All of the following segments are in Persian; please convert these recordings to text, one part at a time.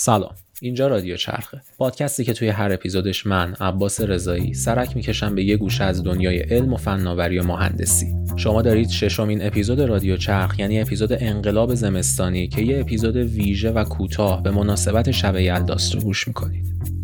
سلام. اینجا رادیو چرخه. پادکستی که توی هر اپیزودش من عباس رضایی سرک می‌کشم به یه گوشه از دنیای علم و فناوری و مهندسی. شما دارید ششمین اپیزود رادیو چرخ یعنی اپیزود انقلاب زمستانی که یه اپیزود ویژه و کوتاه به مناسبت شب یلداست رو گوش می‌کنید.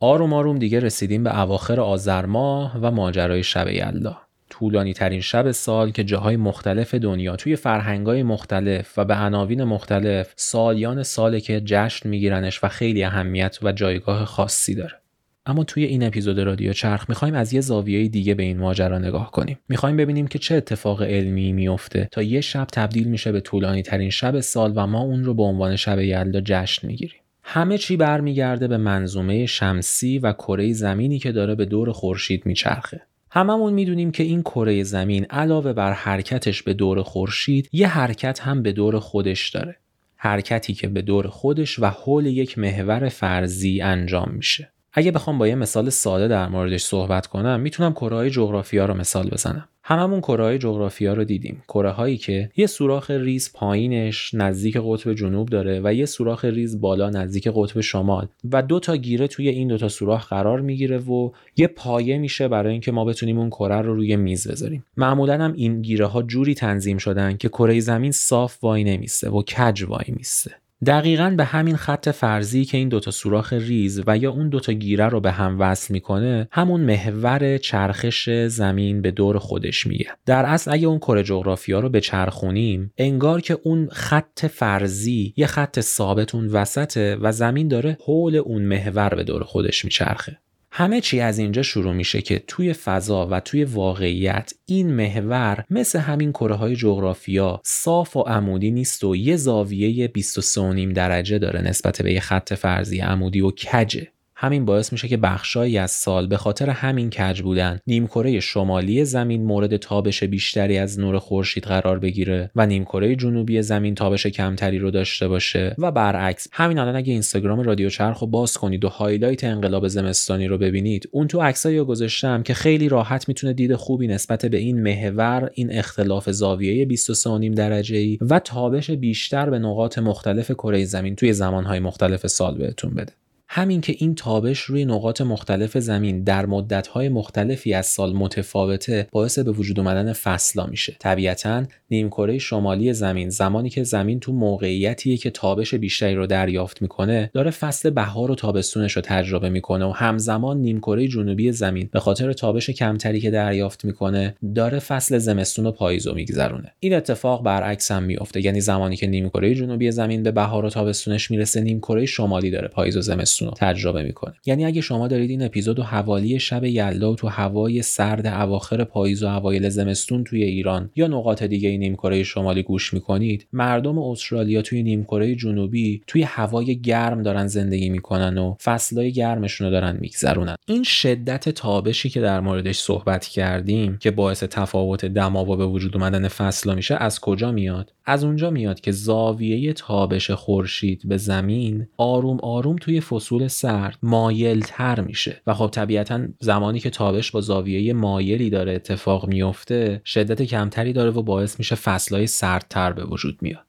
آروم آروم دیگه رسیدیم به اواخر آذر ماه و ماجرای شب یلدا. طولانی ترین شب سال که جاهای مختلف دنیا توی فرهنگای مختلف و به عناوین مختلف سالیان ساله که جشن میگیرنش و خیلی اهمیت و جایگاه خاصی داره. اما توی این اپیزود رادیو چرخ می‌خوایم از یه زاویه دیگه به این ماجرا نگاه کنیم. می‌خوایم ببینیم که چه اتفاق علمی میفته تا یه شب تبدیل میشه به طولانی ترین شب سال و ما اون رو به عنوان شب یلدا جشن می‌گیریم. همه چی برمیگرده به منظومه شمسی و کره زمینی که داره به دور خورشید میچرخه. هممون می‌دونیم که این کره زمین علاوه بر حرکتش به دور خورشید یه حرکت هم به دور خودش داره. حرکتی که به دور خودش و حول یک محور فرضی انجام میشه. اگه بخوام با یه مثال ساده در موردش صحبت کنم می‌تونم کره های جغرافیا رو مثال بزنم هممون کره های جغرافیا رو دیدیم. کره هایی که یه سوراخ ریز پایینش نزدیک قطب جنوب داره و یه سوراخ ریز بالا نزدیک قطب شمال و دو تا گیره توی این دو تا سوراخ قرار می‌گیره و یه پایه میشه برای اینکه ما بتونیم اون کره رو روی میز بذاریم. معمولا هم این گیره ها جوری تنظیم شدن که کره زمین صاف وای نمیسته و کج وای میسته. دقیقا به همین خط فرضی که این دوتا سوراخ ریز و یا اون دوتا گیره رو به هم وصل می‌کنه همون محور چرخش زمین به دور خودش میگه. در اصل اگه اون کره جغرافیا رو به چرخونیم انگار که اون خط فرضی یه خط ثابت اون وسطه و زمین داره حول اون محور به دور خودش میچرخه. همه چی از اینجا شروع میشه که توی فضا و توی واقعیت این محور مثل همین کره های جغرافیا صاف و عمودی نیست و یه زاویه 23.5 درجه داره نسبت به یه خط فرضی عمودی و کجه. همین باعث میشه که بخشایی از سال به خاطر همین کج بودن نیمکره شمالی زمین مورد تابش بیشتری از نور خورشید قرار بگیره و نیمکره جنوبی زمین تابش کمتری رو داشته باشه. و برعکس همین الان اگه اینستاگرام رادیو چرخ رو باز کنید و highlight انقلاب زمستانی رو ببینید اون تو عکسایی گذاشتم که خیلی راحت می‌تونه دید خوبی نسبت به این محور این اختلاف زاویه 23.5 درجه ای و تابش بیشتر به نقاط مختلف کره زمین توی زمانهای مختلف سال بهتون بده. همین که این تابش روی نقاط مختلف زمین در مدتهای مختلفی از سال متفاوته باعث به وجود اومدن فصلا میشه. طبیعتا نیمکره شمالی زمین زمانی که زمین تو موقعیتیه که تابش بیشتری رو دریافت می‌کنه داره فصل بهار و تابستونش رو تجربه می‌کنه و همزمان نیمکره جنوبی زمین به خاطر تابش کمتری که دریافت می‌کنه داره فصل زمستون و پاییز رو میگذرونه. این اتفاق برعکس هم میفته یعنی زمانی که نیمکره جنوبی زمین به بهار و تابستونش می‌رسه نیمکره شمالی داره پاییز و زمستون تجربه می‌کنه. یعنی اگه شما دارید این اپیزود و حوالی شب یلدا تو هوای سرد اواخر پاییز و اوایل زمستون توی ایران یا نقاط دیگه نیمکره شمالی گوش می‌کنید مردم استرالیا توی نیمکره جنوبی توی هوای گرم دارن زندگی می‌کنن و فصلهای گرمشون رو دارن میگذرونن. این شدت تابشی که در موردش صحبت کردیم که باعث تفاوت دما و به وجود اومدن فصل میشه از کجا میاد؟ از اونجا میاد که زاویه تابش خورشید به زمین آروم آروم توی فصول سرد مایل تر میشه و خب طبیعتا زمانی که تابش با زاویه مایلی داره اتفاق میفته شدت کمتری داره و باعث میشه فصلهای سردتر به وجود میاد.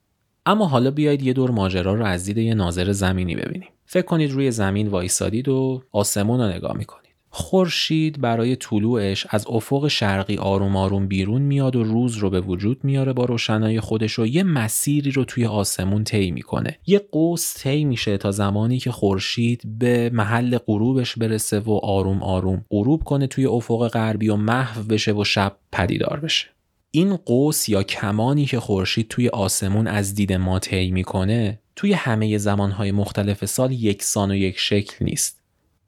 اما حالا بیایید یه دور ماجرا رو از دید یه ناظر زمینی ببینیم. فکر کنید روی زمین وایسادید و آسمون رو نگاه می‌کنید. خورشید برای طلوعش از افق شرقی آروم آروم بیرون میاد و روز رو به وجود میاره با روشنایی خودش و یه مسیری رو توی آسمون طی می‌کنه. یه قوس طی میشه تا زمانی که خورشید به محل غروبش برسه و آروم آروم غروب کنه توی افق غربی و محو بشه و شب پدیدار بشه. این قوس یا کمانی که خورشید توی آسمون از دید ما طی می‌کنه توی همه زمانهای مختلف سال یکسان و یک شکل نیست.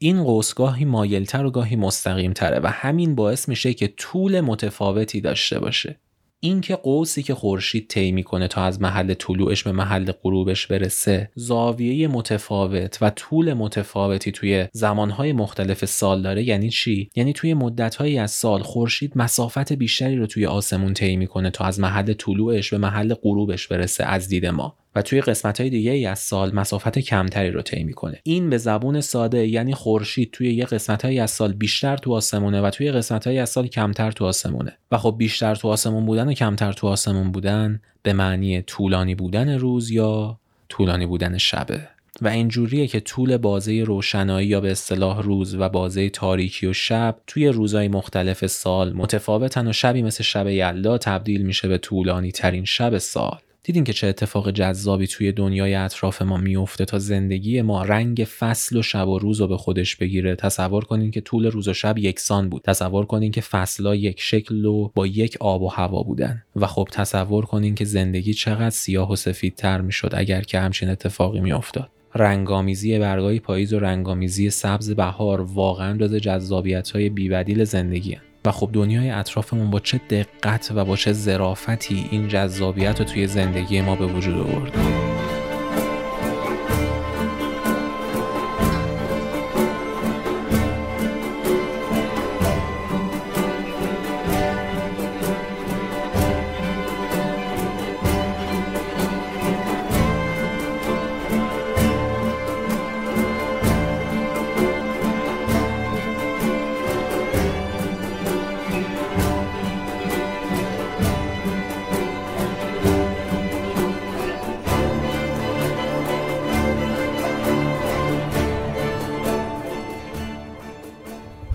این قوس گاهی مایلتر و گاهی مستقیم تره و همین باعث میشه که طول متفاوتی داشته باشه. اینکه قوسی که خورشید طی می‌کنه تا از محل طلوعش به محل غروبش برسه زاویه متفاوت و طول متفاوتی توی زمانهای مختلف سال داره یعنی چی؟ یعنی توی مدتهایی از سال خورشید مسافت بیشتری رو توی آسمون طی می‌کنه تا از محل طلوعش به محل غروبش برسه از دید ما. و توی قسمت های دیگه ای از سال مسافت کمتری رو طی می‌کنه. این به زبون ساده یعنی خورشید توی یه قسمت هایی از سال بیشتر تو آسمونه و توی قسمت هایی از سال کمتر تو آسمونه. و خب بیشتر تو آسمون بودن و کمتر تو آسمون بودن به معنی طولانی بودن روز یا طولانی بودن شبه. و اینجوریه که طول بازه روشنایی یا به اصطلاح روز و بازه تاریکی و شب توی روزهای مختلف سال متفاوتن و شبی مثل شب یلدا تبدیل میشه به طولانی ترین شب سال. دیدین که چه اتفاق جذابی توی دنیای اطراف ما میفته تا زندگی ما رنگ فصل و شب و روز رو به خودش بگیره. تصور کنین که طول روز و شب یکسان بود. تصور کنین که فصلها یک شکل و با یک آب و هوا بودن. و خب تصور کنین که زندگی چقدر سیاه و سفیدتر می‌شد اگر که همچین اتفاقی میافتاد. رنگامیزی برگای پاییز و رنگامیزی سبز بهار واقعا جز جذابیت های بیبدیل زندگی و خب دنیای اطرافمون با چه دقت و با چه ظرافتی این جذابیت رو توی زندگی ما به وجود آورده.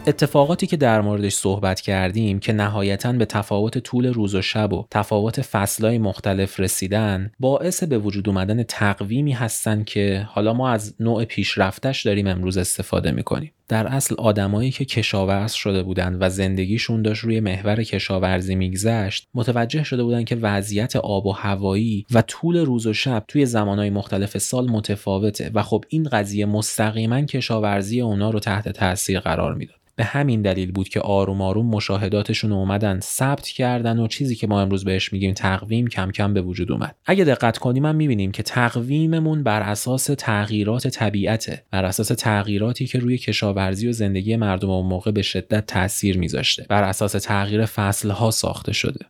اتفاقاتی که در موردش صحبت کردیم که نهایتا به تفاوت طول روز و شب و تفاوت فصلهای مختلف رسیدن باعث به وجود اومدن تقویمی هستن که حالا ما از نوع پیشرفتش داریم امروز استفاده می‌کنیم. در اصل آدمایی که کشاورز شده بودن و زندگیشون داشت روی محور کشاورزی میگذشت متوجه شده بودن که وضعیت آب و هوایی و طول روز و شب توی زمانهای مختلف سال متفاوته و خب این قضیه مستقیما کشاورزی اونا رو تحت تاثیر قرار می‌داد. به همین دلیل بود که آروم آروم مشاهداتشون اومدن ثبت کردن و چیزی که ما امروز بهش میگیم تقویم کم کم به وجود اومد. اگه دقت کنیم من می‌بینیم که تقویممون بر اساس تغییرات طبیعته بر اساس تغییراتی که روی کشاورزی و زندگی مردم اون موقع به شدت تاثیر میذاشته. بر اساس تغییر فصلها ساخته شده.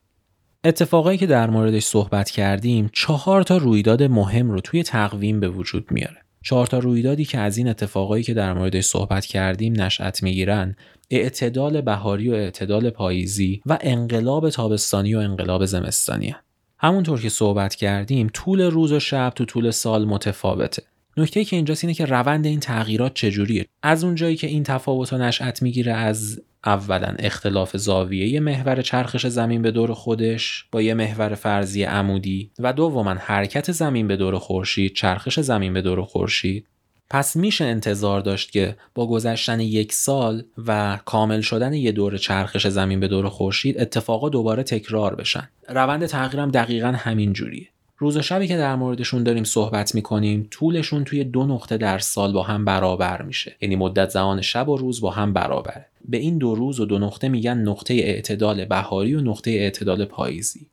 اتفاقایی که در موردش صحبت کردیم چهار تا رویداد مهم رو توی تقویم به وجود میاره. چهار تا رویدادی که از این اتفاقایی که در موردش صحبت کردیم نشأت می‌گیرن اعتدال بهاری و اعتدال پاییزی و انقلاب تابستانی و انقلاب زمستانی. همونطور که صحبت کردیم طول روز و شب تو طول سال متفاوته. نکته که اینجاست اینه که روند این تغییرات چجوریه؟ از اونجایی که این تفاوت نشأت می‌گیره از اولا اختلاف زاویه محور چرخش زمین به دور خودش با یه محور فرضی عمودی و دوما حرکت زمین به دور خورشید چرخش زمین به دور خورشید. پس میشه انتظار داشت که با گذشتن یک سال و کامل شدن یه دور چرخش زمین به دور خورشید اتفاقا دوباره تکرار بشن. روند تغییرم دقیقا همین جوریه. روز و شبی که در موردشون داریم صحبت می‌کنیم طولشون توی دو نقطه در سال با هم برابر میشه. یعنی مدت زمان شب و روز با هم برابره. به این دو روز و دو نقطه میگن نقطه اعتدال بهاری و نقطه اعتدال پاییزی.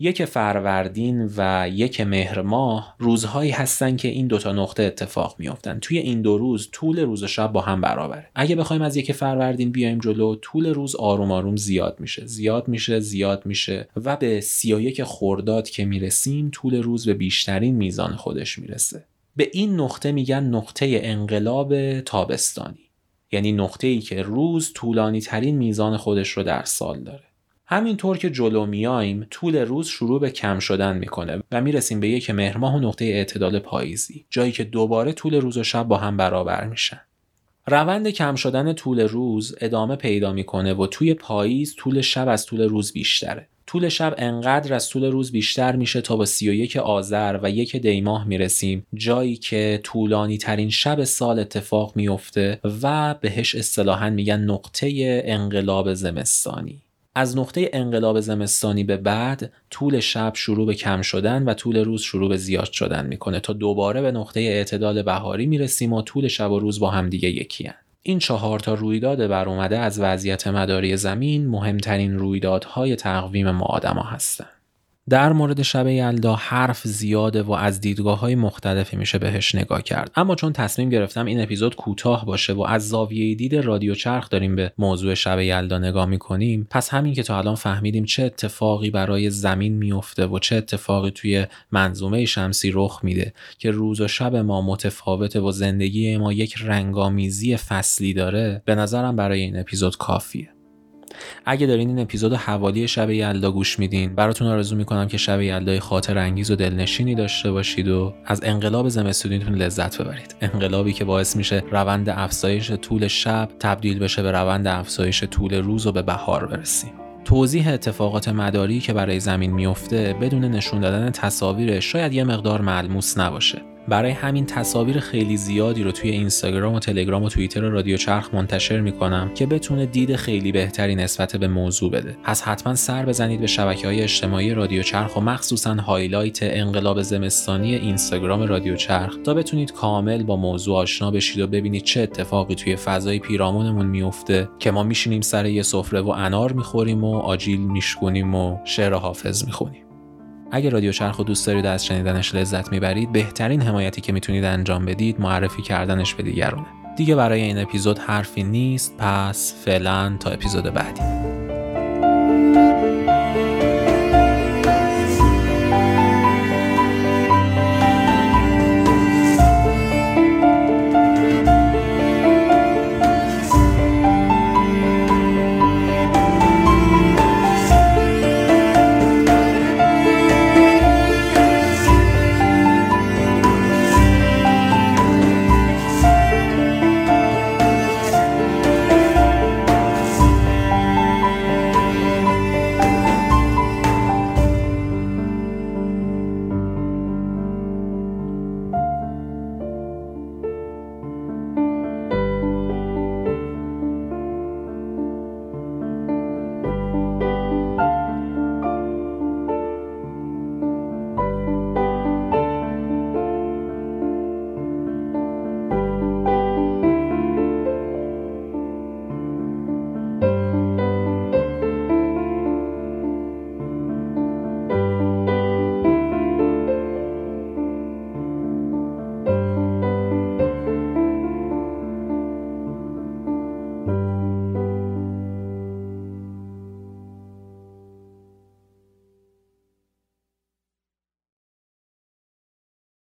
یک فروردین و یک مهر ماه روزهایی هستن که این دوتا نقطه اتفاق میافتن. توی این دو روز طول روز و شب با هم برابره. اگه بخوایم از یک فروردین بیایم جلو طول روز آروم آروم زیاد میشه. زیاد میشه زیاد میشه و به 31 خرداد که می‌رسیم طول روز به بیشترین میزان خودش می‌رسه. به این نقطه میگن نقطه انقلاب تابستانی. یعنی نقطه ای که روز طولانی ترین میزان خودش رو در سال داره. همینطور که جلو میایم طول روز شروع به کم شدن می‌کنه و می‌رسیم به یک مهرماه و نقطه اعتدال پاییزی جایی که دوباره طول روز و شب با هم برابر میشن. روند کم شدن طول روز ادامه پیدا می‌کنه و توی پاییز طول شب از طول روز بیشتره. طول شب انقدر از طول روز بیشتر میشه تا با 31 آذر و یک دیماه می‌رسیم جایی که طولانی ترین شب سال اتفاق میفته و بهش اصطلاحا میگن نقطه انقلاب زمستانی. از نقطه انقلاب زمستانی به بعد طول شب شروع به کم شدن و طول روز شروع به زیاد شدن می‌کنه تا دوباره به نقطه اعتدال بهاری می‌رسیم و طول شب و روز با هم دیگه یکی هن. این چهار تا رویداد بر اومده از وضعیت مداری زمین مهمترین رویدادهای تقویم ما آدما هستند. در مورد شب یلدا حرف زیاده و از دیدگاه های مختلفی میشه بهش نگاه کرد. اما چون تصمیم گرفتم این اپیزود کوتاه باشه و از زاویه دید رادیو چرخ داریم به موضوع شب یلدا نگاه می‌کنیم پس همین که تا الان فهمیدیم چه اتفاقی برای زمین میفته و چه اتفاقی توی منظومه شمسی رخ میده که روز و شب ما متفاوته و زندگی ما یک رنگامیزی فصلی داره به نظرم برای این اپیزود کافیه. اگه دارین این اپیزود حوالی شب یلدا گوش میدین براتون آرزو می‌کنم که شب یلدای خاطر انگیز و دلنشینی داشته باشید و از انقلاب زمستونیتون لذت ببرید. انقلابی که باعث میشه روند افزایش طول شب تبدیل بشه به روند افزایش طول روز و به بهار برسیم. توضیح اتفاقات مداری که برای زمین میفته بدون نشون دادن تصاویر شاید یه مقدار ملموس نباشه. برای همین تصاویر خیلی زیادی رو توی اینستاگرام و تلگرام و توییتر و رادیو چرخ منتشر می‌کنم که بتونه دید خیلی بهتری نسبت به موضوع بده. پس حتما سر بزنید به شبکه های اجتماعی رادیو چرخ و مخصوصا highlight انقلاب زمستانی اینستاگرام رادیو چرخ تا بتونید کامل با موضوع آشنا بشید و ببینید چه اتفاقی توی فضای پیرامونمون میفته که ما میشینیم سر یه سفره و انار می‌خوریم و آجیل میشکنیم و شعر حافظ می‌خونیم. اگر رادیو چرخ و دوست دارید از شنیدنش لذت می‌برید بهترین حمایتی که می‌تونید انجام بدید معرفی کردنش به دیگرونه. دیگه برای این اپیزود حرفی نیست پس فعلا تا اپیزود بعدی.